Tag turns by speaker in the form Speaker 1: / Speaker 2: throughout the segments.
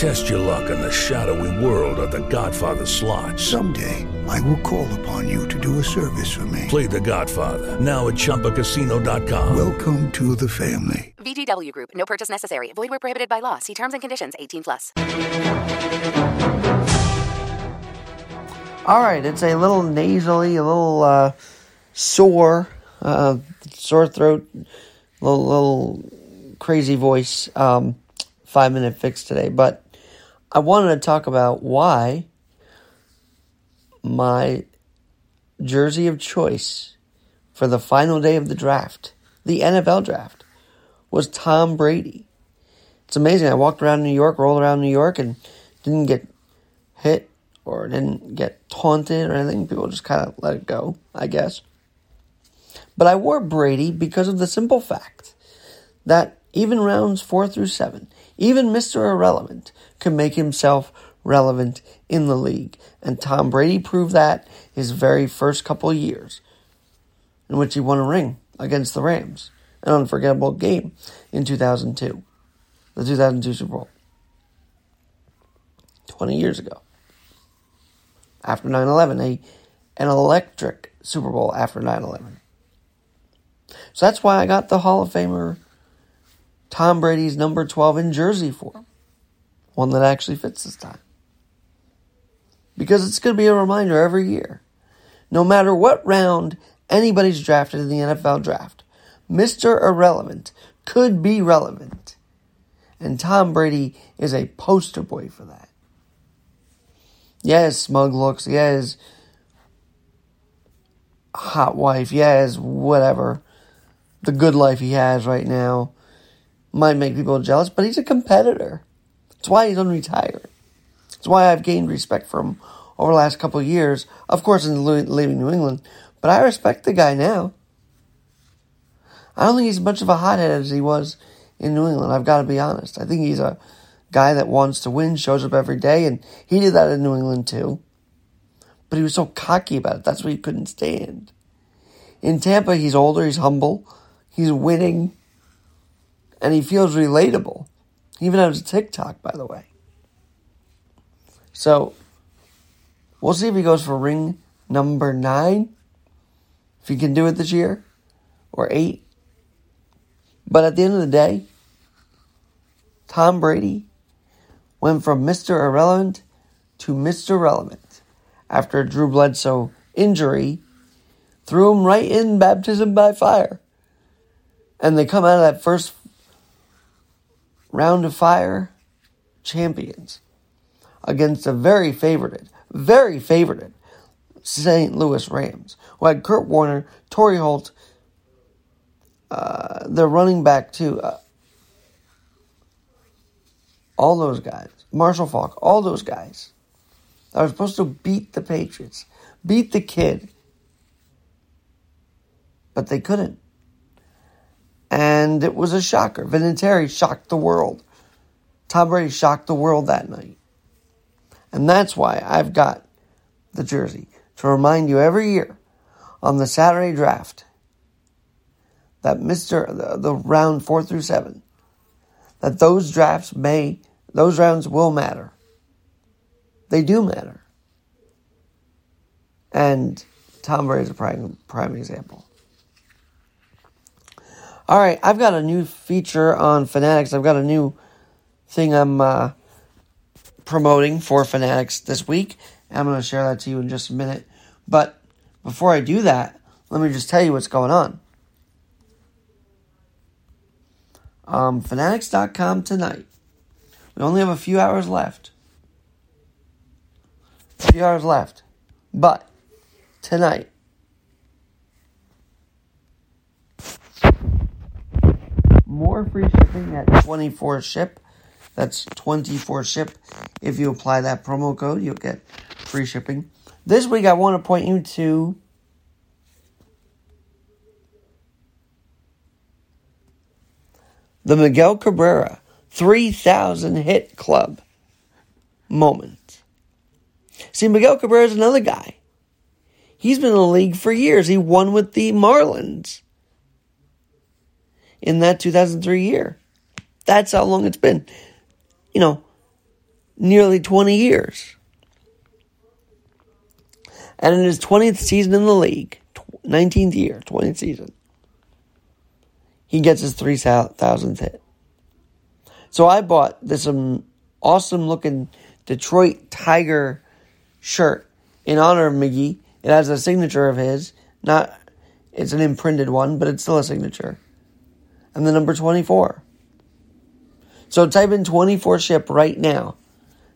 Speaker 1: Test your luck in the shadowy world of The Godfather slot.
Speaker 2: Someday, I will call upon you to do a service for me.
Speaker 1: Play The Godfather now at ChumbaCasino.com.
Speaker 2: Welcome to the family.
Speaker 3: VGW Group. No purchase necessary. Void where prohibited by law. See terms and conditions. 18 plus.
Speaker 4: All right, it's a little nasally, a little uh, sore, uh, sore throat, little, little crazy voice. Um, five minute fix today, but I wanted to talk about why my jersey of choice for the final day of the draft, the NFL draft, was Tom Brady. It's amazing. I walked around New York, rolled around New York, and didn't get hit or didn't get taunted or anything. People just kind of let it go, I guess. But I wore Brady because of the simple fact that even rounds four through seven, even Mr. Irrelevant can make himself relevant in the league. And Tom Brady proved that his very first couple years, in which he won a ring against the Rams, an unforgettable game in 2002, the 2002 Super Bowl. 20 years ago. After 9 11, a, an electric Super Bowl after 9 11. So that's why I got the Hall of Famer Tom Brady's number 12 in jersey for. One that actually fits this time. Because it's going to be a reminder every year. No matter what round anybody's drafted in the NFL draft, Mr. Irrelevant could be relevant. And Tom Brady is a poster boy for that. Yes, smug looks. Yes, hot wife. Yes, whatever. The good life he has right now might make people jealous, but he's a competitor. That's why he's unretired. That's why I've gained respect for him over the last couple of years. Of course, in leaving New England, but I respect the guy now. I don't think he's much of a hothead as he was in New England. I've got to be honest. I think he's a guy that wants to win, shows up every day, and he did that in New England too. But he was so cocky about it. That's what he couldn't stand. In Tampa, he's older, he's humble, he's winning, and he feels relatable. He even has a TikTok, by the way. So, we'll see if he goes for ring number nine, if he can do it this year, or eight. But at the end of the day, Tom Brady went from Mr. Irrelevant to Mr. Relevant after a Drew Bledsoe injury threw him right in baptism by fire. And they come out of that first round of fire champions against a very favorited, very favorited St. Louis Rams, who had Kurt Warner, Torry Holt, uh, their running back too. Uh, all those guys, Marshall Faulk, all those guys that were supposed to beat the Patriots, beat the kid, but they couldn't. And it was a shocker. Vinatieri shocked the world. Tom Brady shocked the world that night. And that's why I've got the jersey to remind you every year on the Saturday draft that Mr. the, the round four through seven, that those drafts may, those rounds will matter. They do matter. And Tom Brady is a prime, prime example. All right, I've got a new feature on Fanatics. I've got a new thing I'm uh, promoting for Fanatics this week. I'm going to share that to you in just a minute. But before I do that, let me just tell you what's going on. Um, Fanatics.com tonight. We only have a few hours left. A few hours left. But tonight, more free shipping at 24 ship. That's 24 ship. If you apply that promo code, you'll get free shipping. This week, I want to point you to the Miguel Cabrera 3,000 hit club moment. See, Miguel Cabrera is another guy. He's been in the league for years. He won with the Marlins in that 2003 year. That's how long it's been. You know, nearly 20 years. And in his 20th season in the league, 19th year, 20th season, he gets his 3,000th hit. So I bought this um, awesome looking Detroit Tiger shirt in honor of Miggy. It has a signature of his. Not, it's an imprinted one, but it's still a signature. And the number 24. So type in 24 ship right now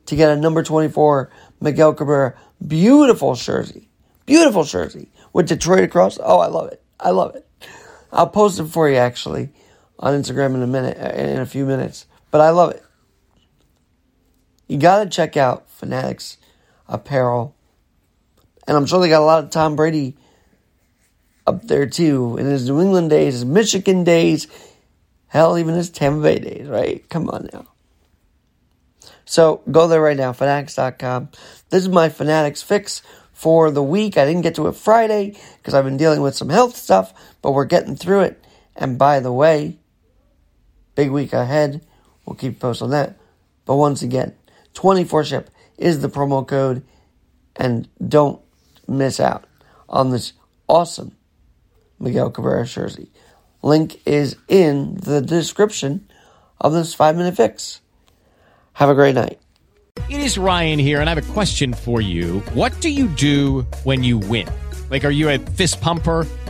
Speaker 4: to get a number 24 Miguel Cabrera beautiful jersey. Beautiful jersey with Detroit across. Oh, I love it. I love it. I'll post it for you actually on Instagram in a minute, uh, in a few minutes. But I love it. You got to check out Fanatics Apparel. And I'm sure they got a lot of Tom Brady up there too in his New England days, his Michigan days, hell, even his Tampa Bay days, right? Come on now. So go there right now, fanatics.com. This is my Fanatics fix for the week. I didn't get to it Friday because I've been dealing with some health stuff, but we're getting through it. And by the way, big week ahead. We'll keep post on that. But once again, 24 ship is the promo code and don't miss out on this awesome Miguel Cabrera jersey. Link is in the description of this five minute fix. Have a great night.
Speaker 5: It is Ryan here, and I have a question for you. What do you do when you win? Like, are you a fist pumper?